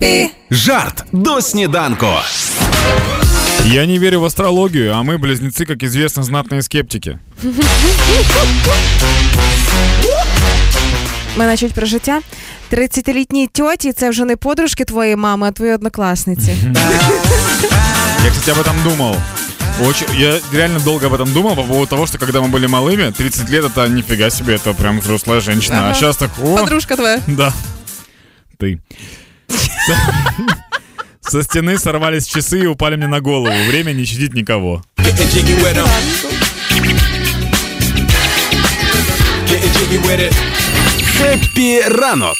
Хеппі! Жарт до сніданку. Я не верю в астрологию, а мы, близнецы, как известно, знатные скептики. Мене чуть про життя. 30-літній тьоті це вже не подружки твоєї мами, а твої однокласниці. Я, кстати, об этом думал. Очень, я реально долго об этом думал по поводу того, что когда мы были малыми, 30 лет это нифига себе, это прям взрослая женщина. А Ага. сейчас так, о, Подружка твоя. да, ты. Со- стены сорвались часы и упали мне на голову. Время не щадит никого. Хеппі ранок